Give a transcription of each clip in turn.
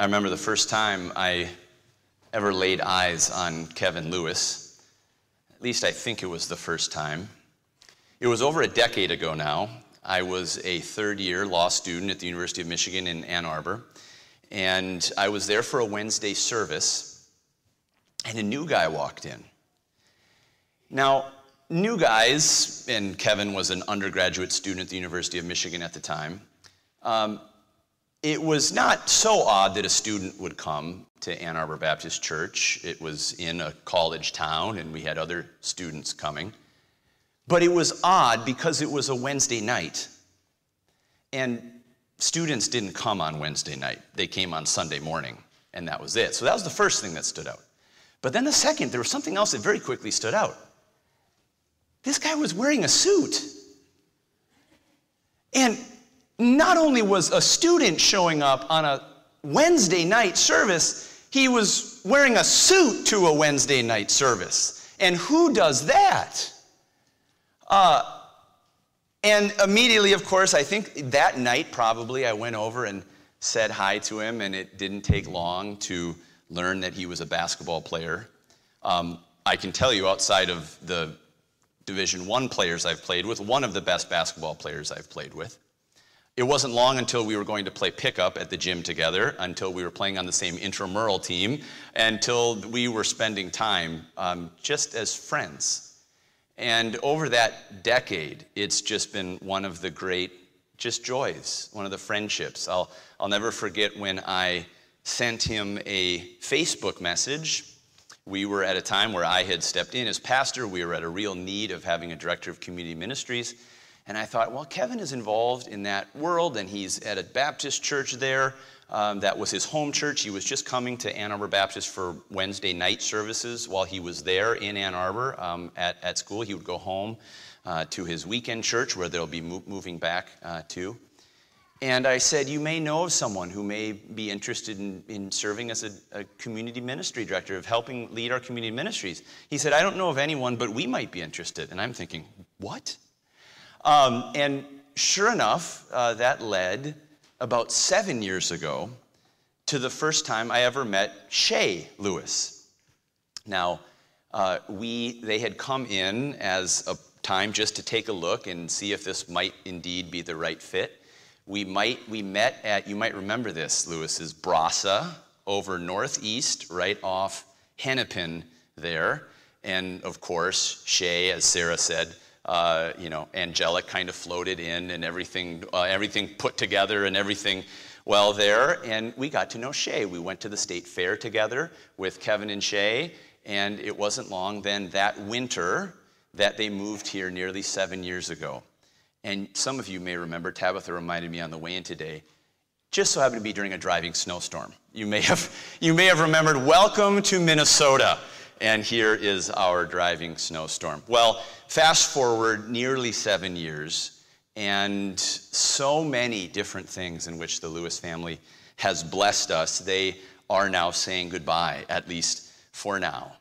I remember the first time I ever laid eyes on Kevin Lewis. At least I think it was the first time. It was over a decade ago now. I was a third year law student at the University of Michigan in Ann Arbor, and I was there for a Wednesday service, and a new guy walked in. Now, new guys, and Kevin was an undergraduate student at the University of Michigan at the time, um, it was not so odd that a student would come to Ann Arbor Baptist Church. It was in a college town, and we had other students coming. But it was odd because it was a Wednesday night. And students didn't come on Wednesday night, they came on Sunday morning, and that was it. So that was the first thing that stood out. But then the second, there was something else that very quickly stood out. This guy was wearing a suit. And not only was a student showing up on a Wednesday night service, he was wearing a suit to a Wednesday night service. And who does that? Uh, and immediately, of course, I think that night probably I went over and said hi to him, and it didn't take long to learn that he was a basketball player. Um, I can tell you, outside of the Division One players I've played with, one of the best basketball players I've played with. It wasn't long until we were going to play pickup at the gym together, until we were playing on the same intramural team, until we were spending time um, just as friends. And over that decade, it's just been one of the great just joys, one of the friendships. I'll, I'll never forget when I sent him a Facebook message. We were at a time where I had stepped in as pastor. We were at a real need of having a director of community ministries. And I thought, well, Kevin is involved in that world, and he's at a Baptist church there. Um, that was his home church. He was just coming to Ann Arbor Baptist for Wednesday night services while he was there in Ann Arbor um, at, at school. He would go home uh, to his weekend church where they'll be mo- moving back uh, to. And I said, You may know of someone who may be interested in, in serving as a, a, community ministry director, of helping lead our community ministries. He said, I don't know of anyone, but we might be interested. And I'm thinking, What? Um, and sure enough, uh, that led about seven years ago to the first time I ever met Shay Lewis. Now, uh, we, they had come in as a time just to take a look and see if this might indeed be the right fit. We might, we met at, you might remember this, Lewis's Brasa over northeast, right off Hennepin there. And of course, Shay, as Sarah said, uh, you know, angelic kind of floated in and everything, uh, everything put together and everything well there. And we got to know Shay. We went to the state fair together with Kevin and Shay. And it wasn't long then that winter that they moved here nearly seven years ago. And some of you may remember, Tabitha reminded me on the way in today, just so happened to be during a driving snowstorm. You may have, you may have remembered, welcome to Minnesota and here is our driving snowstorm. Well, fast forward nearly seven years, and so many different things in which the Lewis family has blessed us. They are now saying goodbye, at least for now.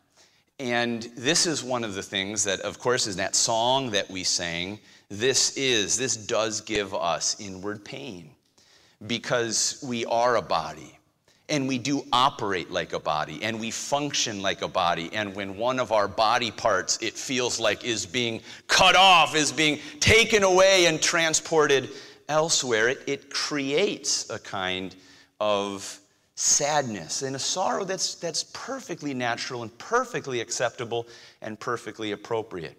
And this is one of the things that, of course, is that song that we sang. This is, this does give us inward pain because we are a body and we do operate like a body and we function like a body and when one of our body parts it feels like is being cut off is being taken away and transported elsewhere it, it creates a kind of sadness and a sorrow that's, that's perfectly natural and perfectly acceptable and perfectly appropriate.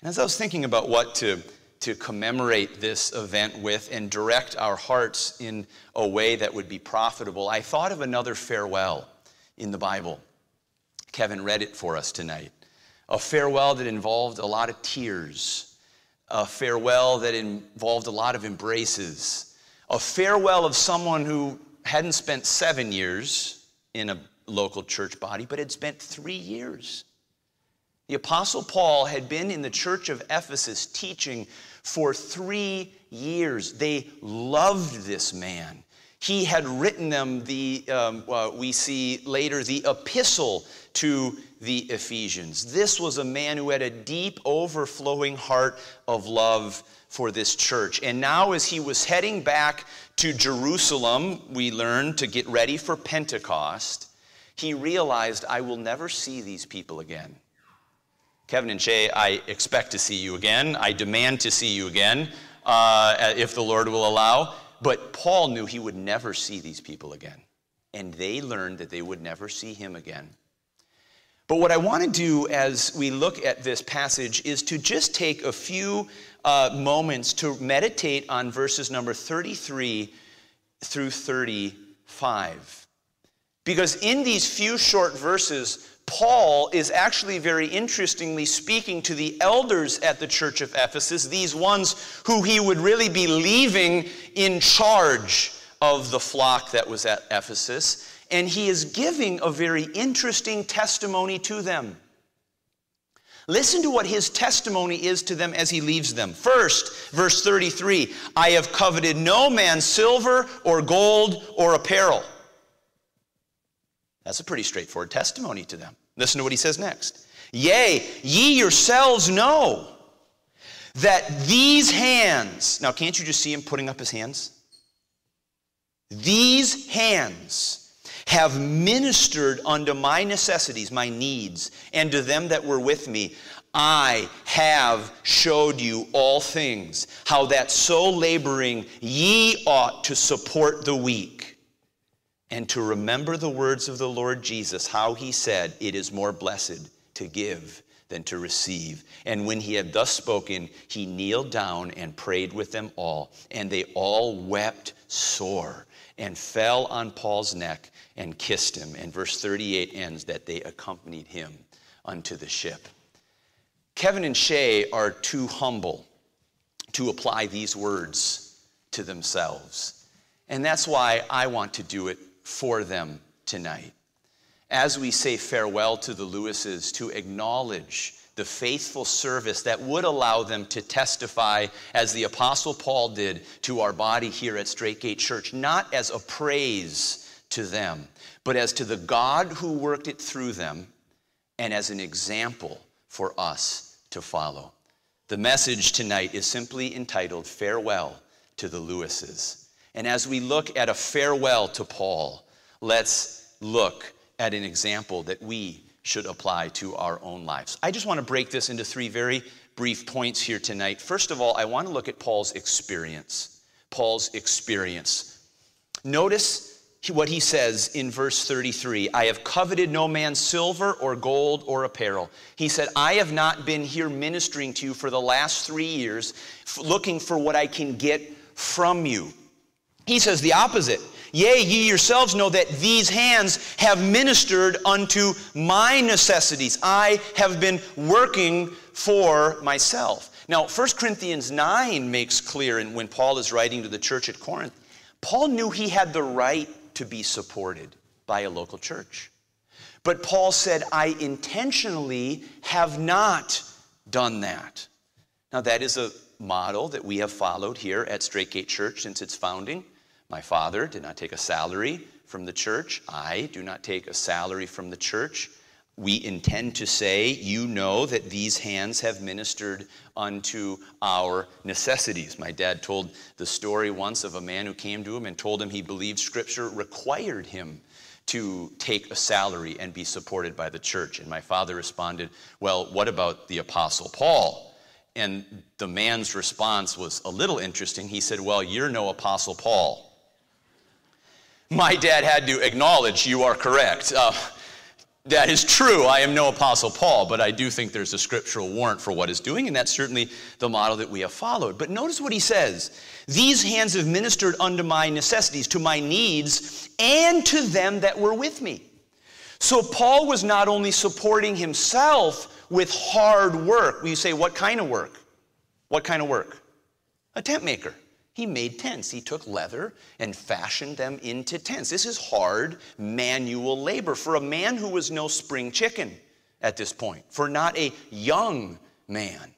And as i was thinking about what to to commemorate this event with and direct our hearts in a way that would be profitable, I thought of another farewell in the Bible. Kevin read it for us tonight. A farewell that involved a lot of tears, a farewell that involved a lot of embraces, a farewell of someone who hadn't spent seven years in a local church body, but had spent three years. The Apostle Paul had been in the church of Ephesus teaching for three years. They loved this man. He had written them, the, um, uh, we see later, the epistle to the Ephesians. This was a man who had a deep, overflowing heart of love for this church. And now, as he was heading back to Jerusalem, we learn to get ready for Pentecost, he realized, I will never see these people again. Kevin and Shay, I expect to see you again. I demand to see you again, uh, if the Lord will allow. But Paul knew he would never see these people again. And they learned that they would never see him again. But what I want to do as we look at this passage is to just take a few uh, moments to meditate on verses number 33 through 35. Because in these few short verses, Paul is actually very interestingly speaking to the elders at the church of Ephesus, these ones who he would really be leaving in charge of the flock that was at Ephesus and he is giving a very interesting testimony to them. Listen to what his testimony is to them as he leaves them. First, verse 33 I have coveted no man's silver or gold or apparel. That's a pretty straightforward testimony to them. Listen to what he says next. Yea, ye yourselves know that these hands, now can't you just see him putting up his hands? These hands have ministered unto my necessities, my needs, and to them that were with me. I have showed you all things, how that so laboring ye ought to support the weak, and to remember the words of the Lord Jesus, how he said, It is more blessed to give than to receive. And when he had thus spoken, he kneeled down and prayed with them all, and they all wept sore and fell on Paul's neck and kissed him. And verse 38 ends that they accompanied him unto the ship. Kevin and Shay are too humble to apply these words to themselves. And that's why I want to do it for them tonight. As we say farewell to the Lewises, to acknowledge the faithful service that would allow them to testify, as the Apostle Paul did, to our body here at Straight Gate Church, not as a praise to them, but as to the God who worked it through them and as an example for us to follow. The message tonight is simply entitled Farewell to the Lewises. And as we look at a farewell to Paul, let's look at an example that we should apply to our own lives. I just want to break this into three very brief points here tonight. First of all, I want to look at Paul's experience. Paul's experience. Notice what he says in verse 33 I have coveted no man's silver or gold or apparel. He said, I have not been here ministering to you for the last three years, looking for what I can get from you. He says the opposite. Yea, ye yourselves know that these hands have ministered unto my necessities. I have been working for myself. Now, 1 Corinthians 9 makes clear, and when Paul is writing to the church at Corinth, Paul knew he had the right to be supported by a local church. But Paul said, I intentionally have not done that. Now, that is a model that we have followed here at Straight Gate Church since its founding. My father did not take a salary from the church. I do not take a salary from the church. We intend to say, You know that these hands have ministered unto our necessities. My dad told the story once of a man who came to him and told him he believed Scripture required him to take a salary and be supported by the church. And my father responded, Well, what about the Apostle Paul? And the man's response was a little interesting. He said, Well, you're no Apostle Paul my dad had to acknowledge you are correct. Uh, that is true. I am no Apostle Paul, but I do think there's a scriptural warrant for what is doing, and that's certainly the model that we have followed. But notice what he says These hands have ministered unto my necessities, to my needs, and to them that were with me. So Paul was not only supporting himself with hard work. You say, what kind of work? What kind of work? A tent maker. He made tents. He took leather and fashioned them into tents. This is hard manual labor for a man who was no spring chicken at this point, for not a young man.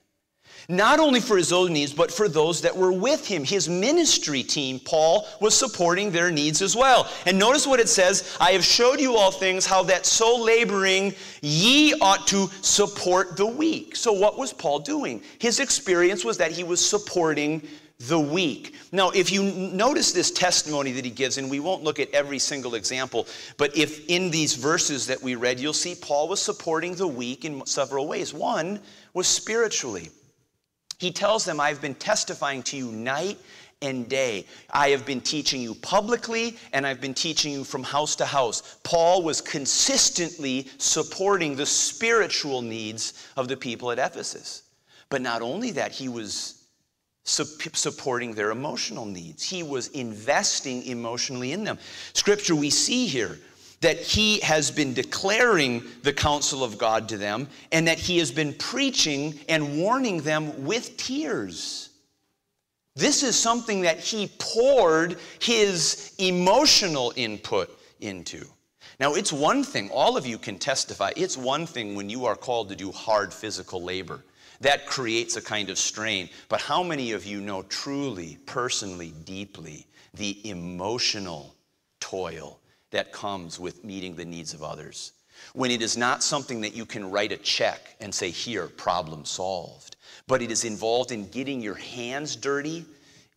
not only for his own needs, but for those that were with him. His ministry team, Paul, was supporting their needs as well. And notice what it says I have showed you all things, how that so laboring ye ought to support the weak. So, what was Paul doing? His experience was that he was supporting the weak. Now, if you notice this testimony that he gives, and we won't look at every single example, but if in these verses that we read, you'll see Paul was supporting the weak in several ways. One was spiritually. He tells them, I've been testifying to you night and day. I have been teaching you publicly and I've been teaching you from house to house. Paul was consistently supporting the spiritual needs of the people at Ephesus. But not only that, he was supporting their emotional needs. He was investing emotionally in them. Scripture we see here that he has been declaring the counsel of God to them and that he has been preaching and warning them with tears. This is something that he poured his emotional input into. Now, it's one thing, all of you can testify, it's one thing when you are called to do hard physical labor. That creates a kind of strain. But how many of you know truly, personally, deeply, the emotional toil that comes with meeting the needs of others. When it is not something that you can write a check and say, here, problem solved, but it is involved in getting your hands dirty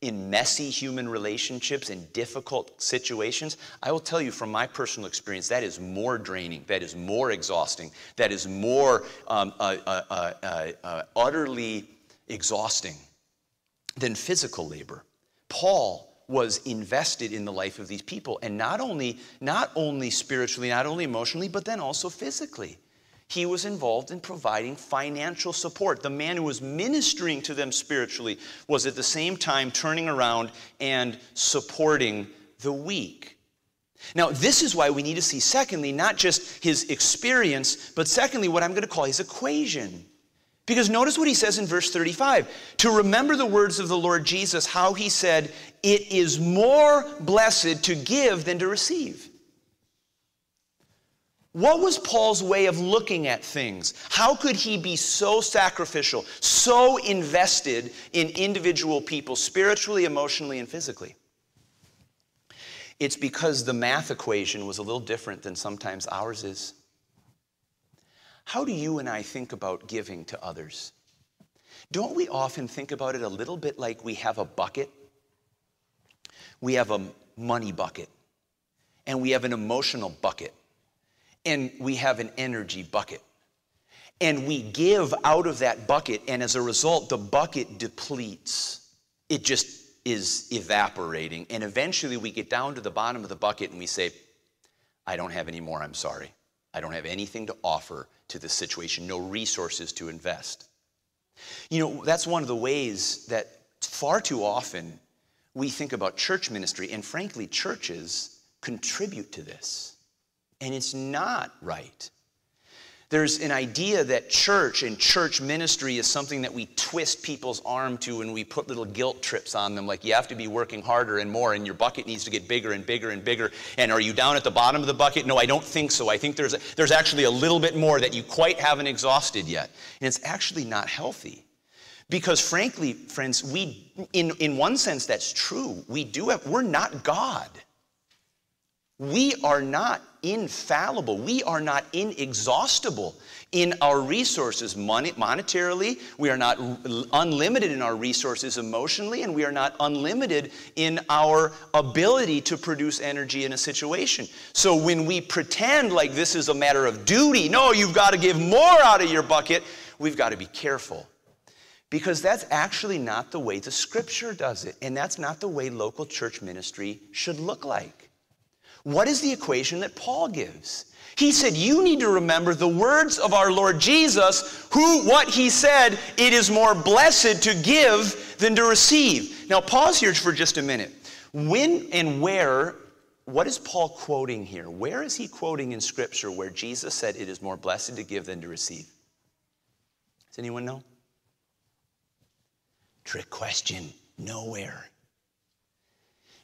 in messy human relationships in difficult situations, I will tell you from my personal experience that is more draining, that is more exhausting, that is more um, uh, uh, uh, uh utterly exhausting than physical labor. Paul was invested in the life of these people and not only not only spiritually not only emotionally but then also physically he was involved in providing financial support. The man who was ministering to them spiritually was at the same time turning around and supporting the weak. Now this is why we need to see secondly not just his experience but secondly what i'm going to call his equation. Because notice what he says in verse 35 to remember the words of the Lord Jesus, how he said, It is more blessed to give than to receive. What was Paul's way of looking at things? How could he be so sacrificial, so invested in individual people, spiritually, emotionally, and physically? It's because the math equation was a little different than sometimes ours is. How do you and I think about giving to others? Don't we often think about it a little bit like we have a bucket? We have a money bucket, and we have an emotional bucket, and we have an energy bucket. And we give out of that bucket, and as a result, the bucket depletes. It just is evaporating. And eventually, we get down to the bottom of the bucket and we say, I don't have any more, I'm sorry. I don't have anything to offer to this situation, no resources to invest. You know, that's one of the ways that far too often we think about church ministry, and frankly, churches contribute to this. And it's not right. There's an idea that church and church ministry is something that we twist people's arm to and we put little guilt trips on them, like you have to be working harder and more, and your bucket needs to get bigger and bigger and bigger. And are you down at the bottom of the bucket? No, I don't think so. I think there's, there's actually a little bit more that you quite haven't exhausted yet. And it's actually not healthy. Because frankly, friends, we, in, in one sense, that's true. We do have, we're not God. We are not infallible. We are not inexhaustible in our resources money, monetarily. We are not unlimited in our resources emotionally, and we are not unlimited in our ability to produce energy in a situation. So when we pretend like this is a matter of duty, no, you've got to give more out of your bucket, we've got to be careful. Because that's actually not the way the scripture does it, and that's not the way local church ministry should look like. What is the equation that Paul gives? He said, You need to remember the words of our Lord Jesus, who, what he said, it is more blessed to give than to receive. Now, pause here for just a minute. When and where, what is Paul quoting here? Where is he quoting in Scripture where Jesus said it is more blessed to give than to receive? Does anyone know? Trick question. Nowhere.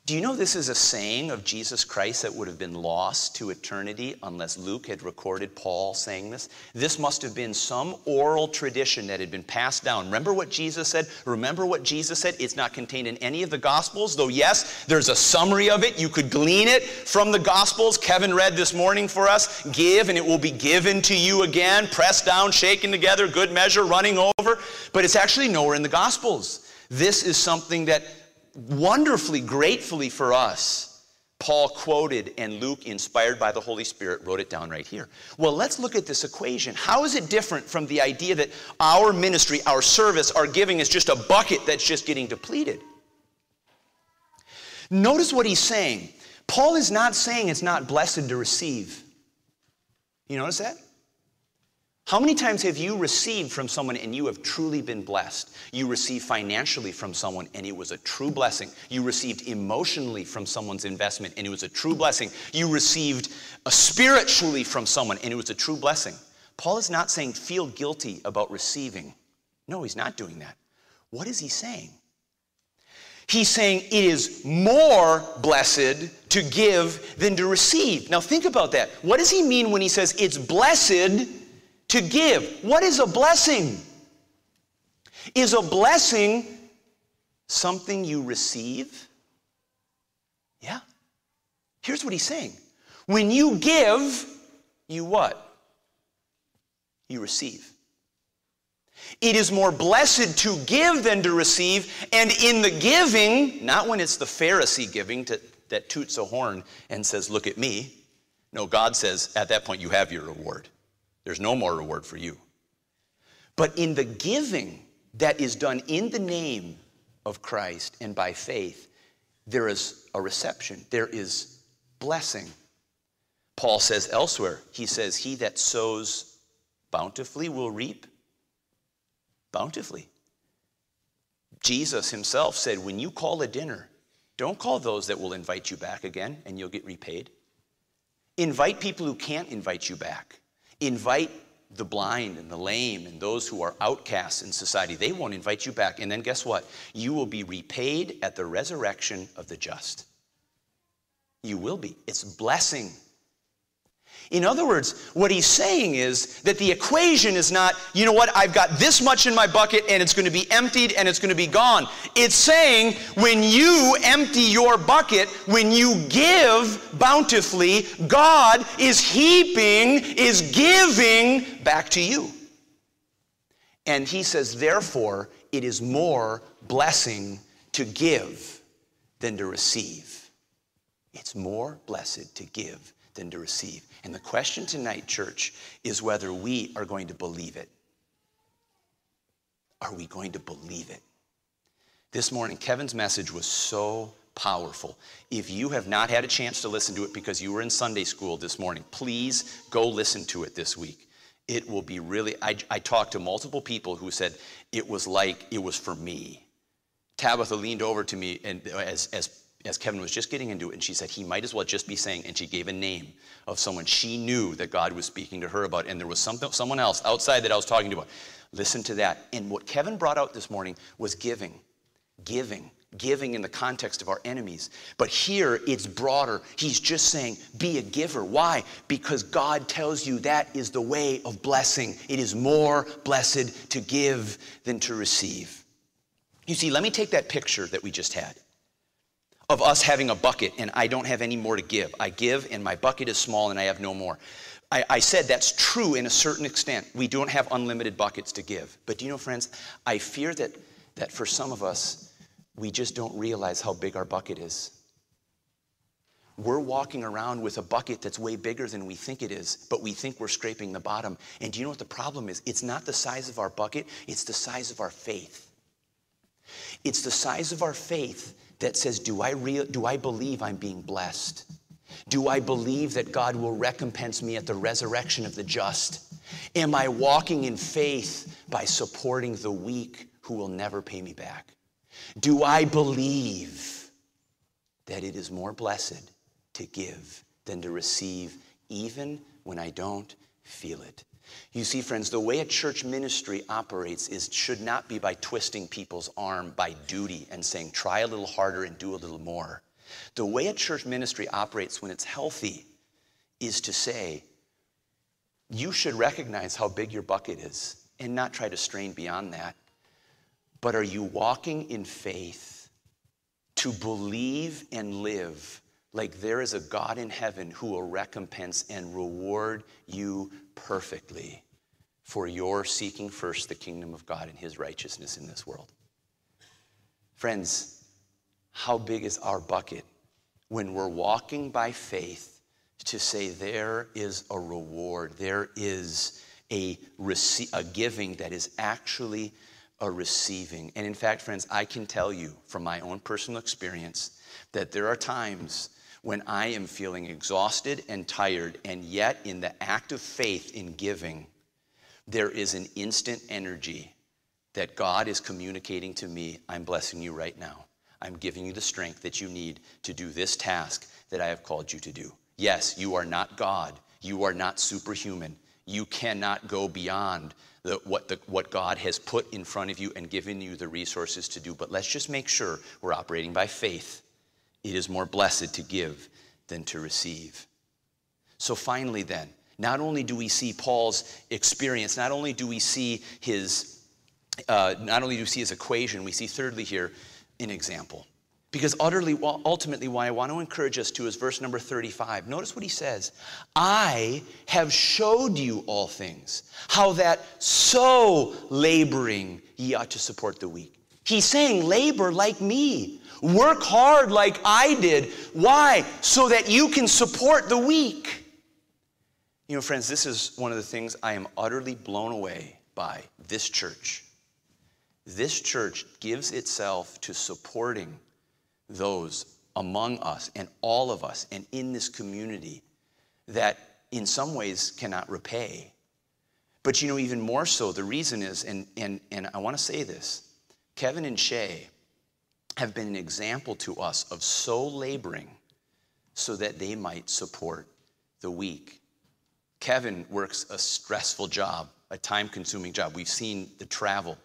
Do you know this is a saying of Jesus Christ that would have been lost to eternity unless Luke had recorded Paul saying this? This must have been some oral tradition that had been passed down. Remember what Jesus said? Remember what Jesus said? It's not contained in any of the Gospels, though, yes, there's a summary of it. You could glean it from the Gospels. Kevin read this morning for us Give, and it will be given to you again, pressed down, shaken together, good measure, running over. But it's actually nowhere in the Gospels. This is something that wonderfully, gratefully for us, Paul quoted and Luke, inspired by the Holy Spirit, wrote it down right here. Well, let's look at this equation. How is it different from the idea that our ministry, our service, our giving is just a bucket that's just getting depleted? Notice what he's saying. Paul is not saying it's not blessed to receive. You notice that? How many times have you received from someone and you have truly been blessed? You received financially from someone and it was a true blessing. You received emotionally from someone's investment and it was a true blessing. You received spiritually from someone and it was a true blessing. Paul is not saying feel guilty about receiving. No, he's not doing that. What is he saying? He's saying it is more blessed to give than to receive. Now think about that. What does he mean when he says it's blessed to give. What is a blessing? Is a blessing something you receive? Yeah. Here's what he's saying. When you give, you what? You receive. It is more blessed to give than to receive, and in the giving, not when it's the Pharisee giving to, that toots a horn and says, Look at me. No, God says, at that point, you have your reward. There's no more reward for you. But in the giving that is done in the name of Christ and by faith, there is a reception, there is blessing. Paul says elsewhere, he says, He that sows bountifully will reap bountifully. Jesus himself said, When you call a dinner, don't call those that will invite you back again and you'll get repaid. Invite people who can't invite you back. Invite the blind and the lame and those who are outcasts in society. They won't invite you back. And then guess what? You will be repaid at the resurrection of the just. You will be. It's blessing in other words, what he's saying is that the equation is not, you know what, I've got this much in my bucket and it's going to be emptied and it's going to be gone. It's saying when you empty your bucket, when you give bountifully, God is heaping, is giving back to you. And he says, therefore, it is more blessing to give than to receive. It's more blessed to give than to receive. And the question tonight, church, is whether we are going to believe it. Are we going to believe it? This morning, Kevin's message was so powerful. If you have not had a chance to listen to it because you were in Sunday school this morning, please go listen to it this week. It will be really, I, I talked to multiple people who said it was like it was for me. Tabitha leaned over to me and as, as as Kevin was just getting into it, and she said he might as well just be saying, and she gave a name of someone she knew that God was speaking to her about, and there was something, someone else outside that I was talking to about. Listen to that. And what Kevin brought out this morning was giving, giving, giving in the context of our enemies. But here it's broader. He's just saying, be a giver. Why? Because God tells you that is the way of blessing. It is more blessed to give than to receive. You see, let me take that picture that we just had of us having a bucket and I don't have any more to give. I give and my bucket is small and I have no more. I, I, said that's true in a certain extent. We don't have unlimited buckets to give. But do you know, friends, I fear that, that for some of us, we just don't realize how big our bucket is. We're walking around with a bucket that's way bigger than we think it is, but we think we're scraping the bottom. And do you know what the problem is? It's not the size of our bucket, it's the size of our faith. It's the size of our faith that says, Do I, re- do I believe I'm being blessed? Do I believe that God will recompense me at the resurrection of the just? Am I walking in faith by supporting the weak who will never pay me back? Do I believe that it is more blessed to give than to receive, even when I don't feel it? You see, friends, the way a church ministry operates is should not be by twisting people's arm by duty and saying, try a little harder and do a little more. The way a church ministry operates when it's healthy is to say, you should recognize how big your bucket is and not try to strain beyond that. But are you walking in faith to believe and live like there is a God in heaven who will recompense and reward you perfectly for your seeking first the kingdom of God and his righteousness in this world? Friends, how big is our bucket when we're walking by faith to say there is a reward, there is a, rece- a giving that is actually a receiving. And in fact, friends, I can tell you from my own personal experience that there are times when I am feeling exhausted and tired, and yet in the act of faith in giving, there is an instant energy that God is communicating to me I'm blessing you right now. I'm giving you the strength that you need to do this task that I have called you to do. Yes, you are not God. You are not superhuman. You cannot go beyond the, what, the, what God has put in front of you and given you the resources to do. But let's just make sure we're operating by faith. It is more blessed to give than to receive. So, finally, then, not only do we see Paul's experience, not only do we see his, uh, not only do we see his equation, we see thirdly here an example. Because utterly, ultimately, why I want to encourage us to is verse number 35. Notice what he says I have showed you all things, how that so laboring ye ought to support the weak. He's saying, labor like me, work hard like I did. Why? So that you can support the weak. You know, friends, this is one of the things I am utterly blown away by this church. This church gives itself to supporting those among us and all of us and in this community that in some ways cannot repay. But you know, even more so, the reason is, and, and, and I want to say this Kevin and Shay have been an example to us of so laboring so that they might support the weak. Kevin works a stressful job, a time consuming job. We've seen the travel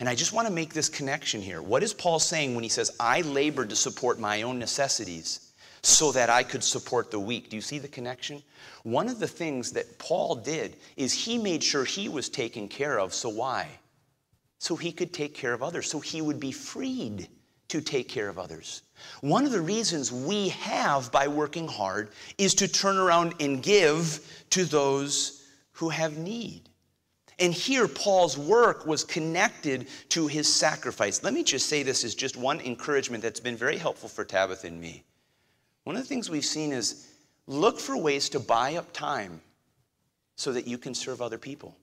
and I just want to make this connection here. What is Paul saying when he says, I labored to support my own necessities so that I could support the weak? Do you see the connection? One of the things that Paul did is he made sure he was taken care of. So why? So he could take care of others, so he would be freed to take care of others. One of the reasons we have by working hard is to turn around and give to those who have need. And here, Paul's work was connected to his sacrifice. Let me just say this is just one encouragement that's been very helpful for Tabitha and me. One of the things we've seen is look for ways to buy up time so that you can serve other people.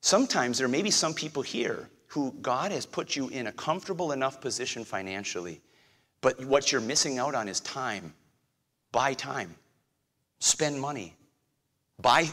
Sometimes there may be some people here who God has put you in a comfortable enough position financially, but what you're missing out on is time. Buy time, spend money. Buy,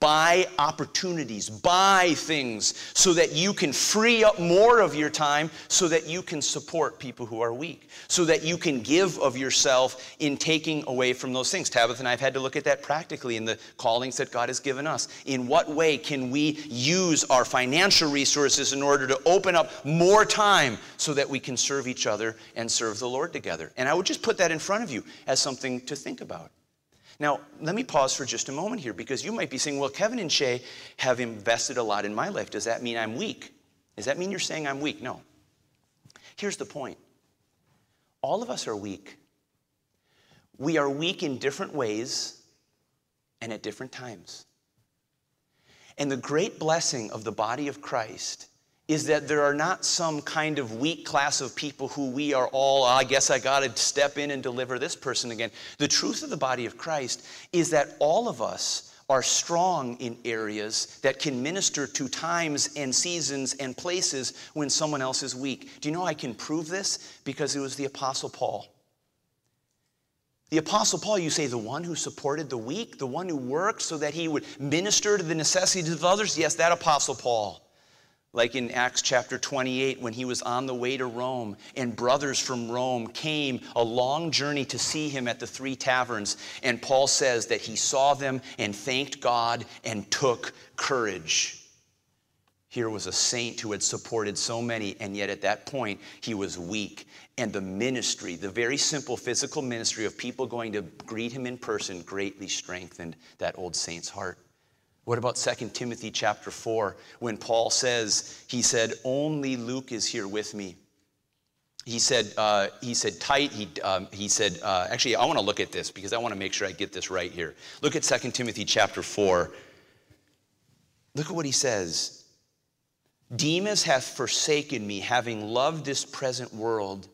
buy opportunities, buy things so that you can free up more of your time so that you can support people who are weak, so that you can give of yourself in taking away from those things. Tabitha and I have had to look at that practically in the callings that God has given us. In what way can we use our financial resources in order to open up more time so that we can serve each other and serve the Lord together? And I would just put that in front of you as something to think about. Now, let me pause for just a moment here because you might be saying, well, Kevin and Shay have invested a lot in my life. Does that mean I'm weak? Does that mean you're saying I'm weak? No. Here's the point all of us are weak. We are weak in different ways and at different times. And the great blessing of the body of Christ is that there are not some kind of weak class of people who we are all, ah, I guess I got to step in and deliver this person again. The truth of the body of Christ is that all of us are strong in areas that can minister to times and seasons and places when someone else is weak. Do you know I can prove this? Because it was the Apostle Paul. The Apostle Paul, you say, the one who supported the weak, the one who worked so that he would minister to the necessities of others? Yes, that Apostle Paul like in Acts chapter 28 when he was on the way to Rome and brothers from Rome came a long journey to see him at the three taverns. And Paul says that he saw them and thanked God and took courage. Here was a saint who had supported so many, and yet at that point he was weak and the ministry, the very simple physical ministry of people going to greet him in person, greatly strengthened that old saint's heart. What about 2 Timothy chapter 4 when Paul says, he said, Only Luke is here with me. He said, uh, he said, tight. He, um, he said, uh, actually, I want to look at this because I want to make sure I get this right here. Look at 2 Timothy chapter 4. Look at what he says. Demas hath forsaken me, having loved this present world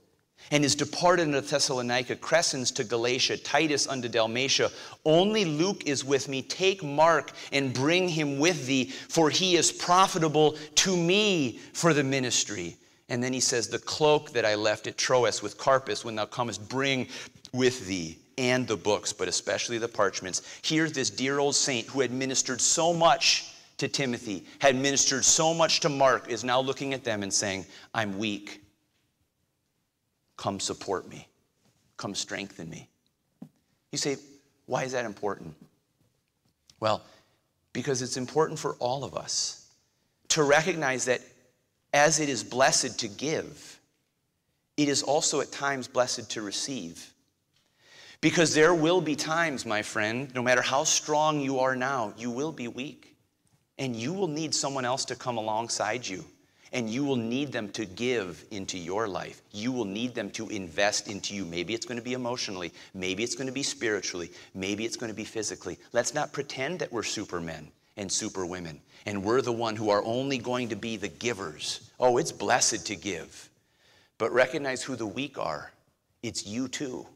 and is departed unto Thessalonica, Crescens to Galatia, Titus unto Dalmatia. Only Luke is with me. Take Mark and bring him with thee, for he is profitable to me for the ministry. And then he says, The cloak that I left at Troas with Carpus, when thou comest, bring with thee, and the books, but especially the parchments. Here, this dear old saint who had ministered so much to Timothy, had ministered so much to Mark, is now looking at them and saying, I'm weak. Come support me. Come strengthen me. You say, why is that important? Well, because it's important for all of us to recognize that as it is blessed to give, it is also at times blessed to receive. Because there will be times, my friend, no matter how strong you are now, you will be weak. And you will need someone else to come alongside you and you will need them to give into your life. You will need them to invest into you. Maybe it's going to be emotionally, maybe it's going to be spiritually, maybe it's going to be physically. Let's not pretend that we're supermen and superwomen and we're the one who are only going to be the givers. Oh, it's blessed to give. But recognize who the weak are. It's you too.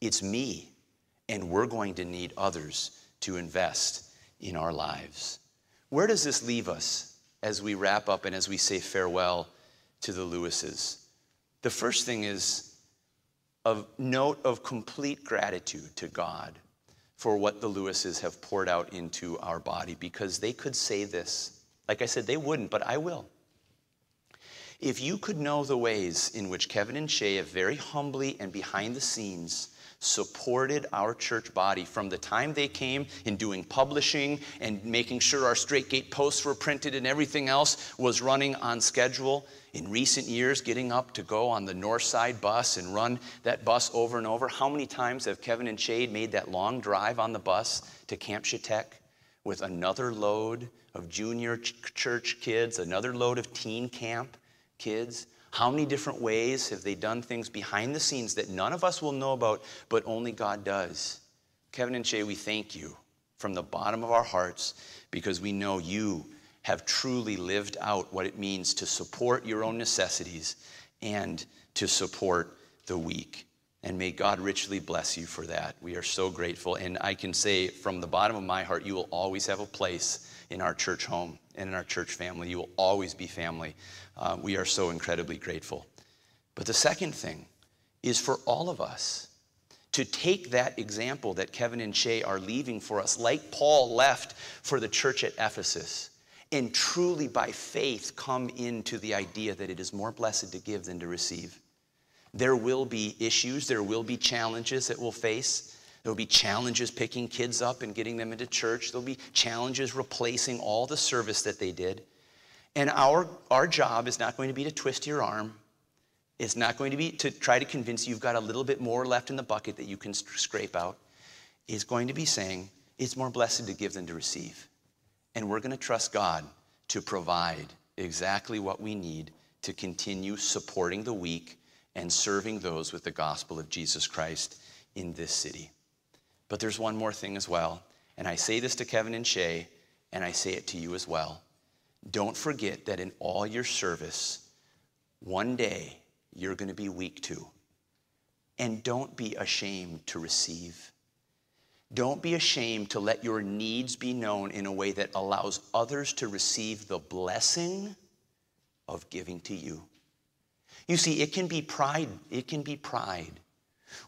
It's me. And we're going to need others to invest in our lives. Where does this leave us? As we wrap up and as we say farewell to the Lewises. The first thing is a note of complete gratitude to God for what the Lewises have poured out into our body because they could say this. Like I said, they wouldn't, but I will. If you could know the ways in which Kevin and Shay have very humbly and behind the scenes supported our church body from the time they came in doing publishing and making sure our straight gate posts were printed and everything else was running on schedule. In recent years, getting up to go on the north side bus and run that bus over and over. How many times have Kevin and Shay made that long drive on the bus to Camp Shatek with another load of junior ch- church kids, another load of teen camp kids? How many different ways have they done things behind the scenes that none of us will know about, but only God does? Kevin and Shay, we thank you from the bottom of our hearts because we know you have truly lived out what it means to support your own necessities and to support the weak. And may God richly bless you for that. We are so grateful. And I can say from the bottom of my heart, you will always have a place in our church home and in our church family. You will always be family. Uh, we are so incredibly grateful. But the second thing is for all of us to take that example that Kevin and Shay are leaving for us, like Paul left for the church at Ephesus, and truly by faith come into the idea that it is more blessed to give than to receive. There will be issues, there will be challenges that we'll face. There will be challenges picking kids up and getting them into church. There'll be challenges replacing all the service that they did. And our, our job is not going to be to twist your arm. It's not going to be to try to convince you you've got a little bit more left in the bucket that you can scrape out. It's going to be saying it's more blessed to give than to receive. And we're going to trust God to provide exactly what we need to continue supporting the weak and serving those with the gospel of Jesus Christ in this city. But there's one more thing as well. And I say this to Kevin and Shay, and I say it to you as well. Don't forget that in all your service, one day you're going to be weak too. And don't be ashamed to receive. Don't be ashamed to let your needs be known in a way that allows others to receive the blessing of giving to you. You see, it can be pride. It can be pride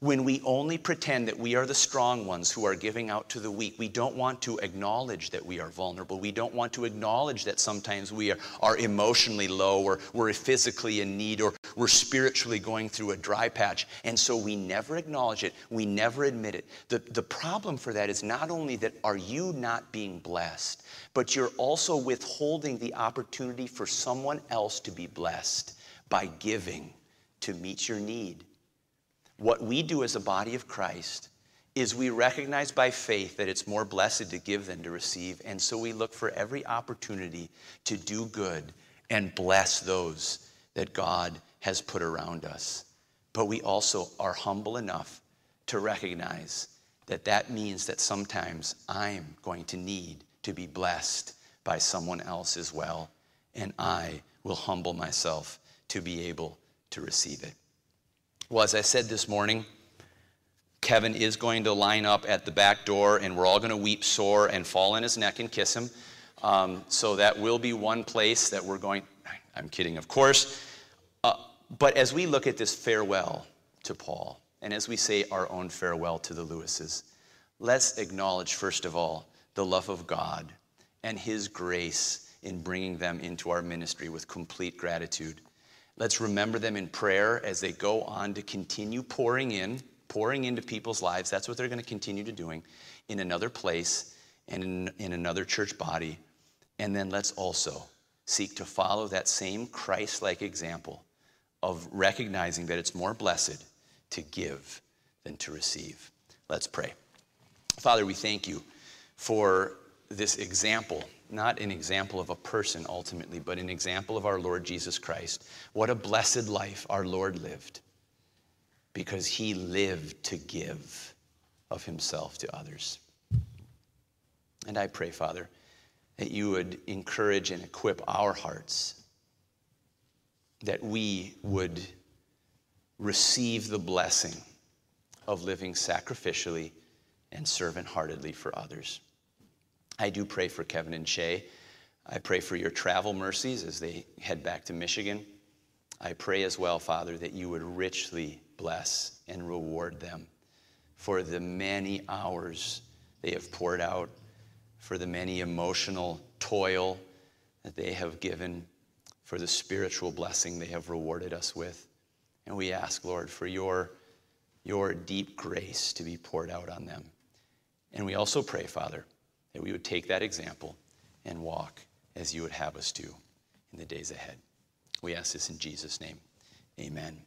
when we only pretend that we are the strong ones who are giving out to the weak, we don't want to acknowledge that we are vulnerable. We don't want to acknowledge that sometimes we are, are emotionally low or we're physically in need or we're spiritually going through a dry patch. And so we never acknowledge it. We never admit it. The, the problem for that is not only that are you not being blessed, but you're also withholding the opportunity for someone else to be blessed by giving to meet your need. What we do as a body of Christ is we recognize by faith that it's more blessed to give than to receive. And so we look for every opportunity to do good and bless those that God has put around us. But we also are humble enough to recognize that that means that sometimes I'm going to need to be blessed by someone else as well. And I will humble myself to be able to receive it. Well, as I said this morning, Kevin is going to line up at the back door, and we're all going to weep sore and fall on his neck and kiss him. Um, so that will be one place that we're going. I'm kidding, of course. Uh, but as we look at this farewell to Paul, and as we say our own farewell to the Lewises, let's acknowledge, first of all, the love of God and His grace in bringing them into our ministry with complete gratitude. Let's remember them in prayer as they go on to continue pouring in pouring into people's lives. That's what they're going to continue to doing in another place and in, in another church body. And then let's also seek to follow that same Christ like example of recognizing that it's more blessed to give than to receive. Let's pray. Father, we thank you for this example, not an example of a person ultimately, but an example of our Lord Jesus Christ. What a blessed life our Lord lived because he lived to give of himself to others. And I pray, Father, that you would encourage and equip our hearts, that we would receive the blessing of living sacrificially and servant heartedly for others. I do pray for Kevin and Shay. I pray for your travel mercies as they head back to Michigan. I pray as well, Father, that you would richly bless and reward them for the many hours they have poured out, for the many emotional toil that they have given, for the spiritual blessing they have rewarded us with. And we ask, Lord, for your, your deep grace to be poured out on them. And we also pray, Father, that we would take that example and walk as you would have us do in the days ahead. We ask this in Jesus' name. Amen.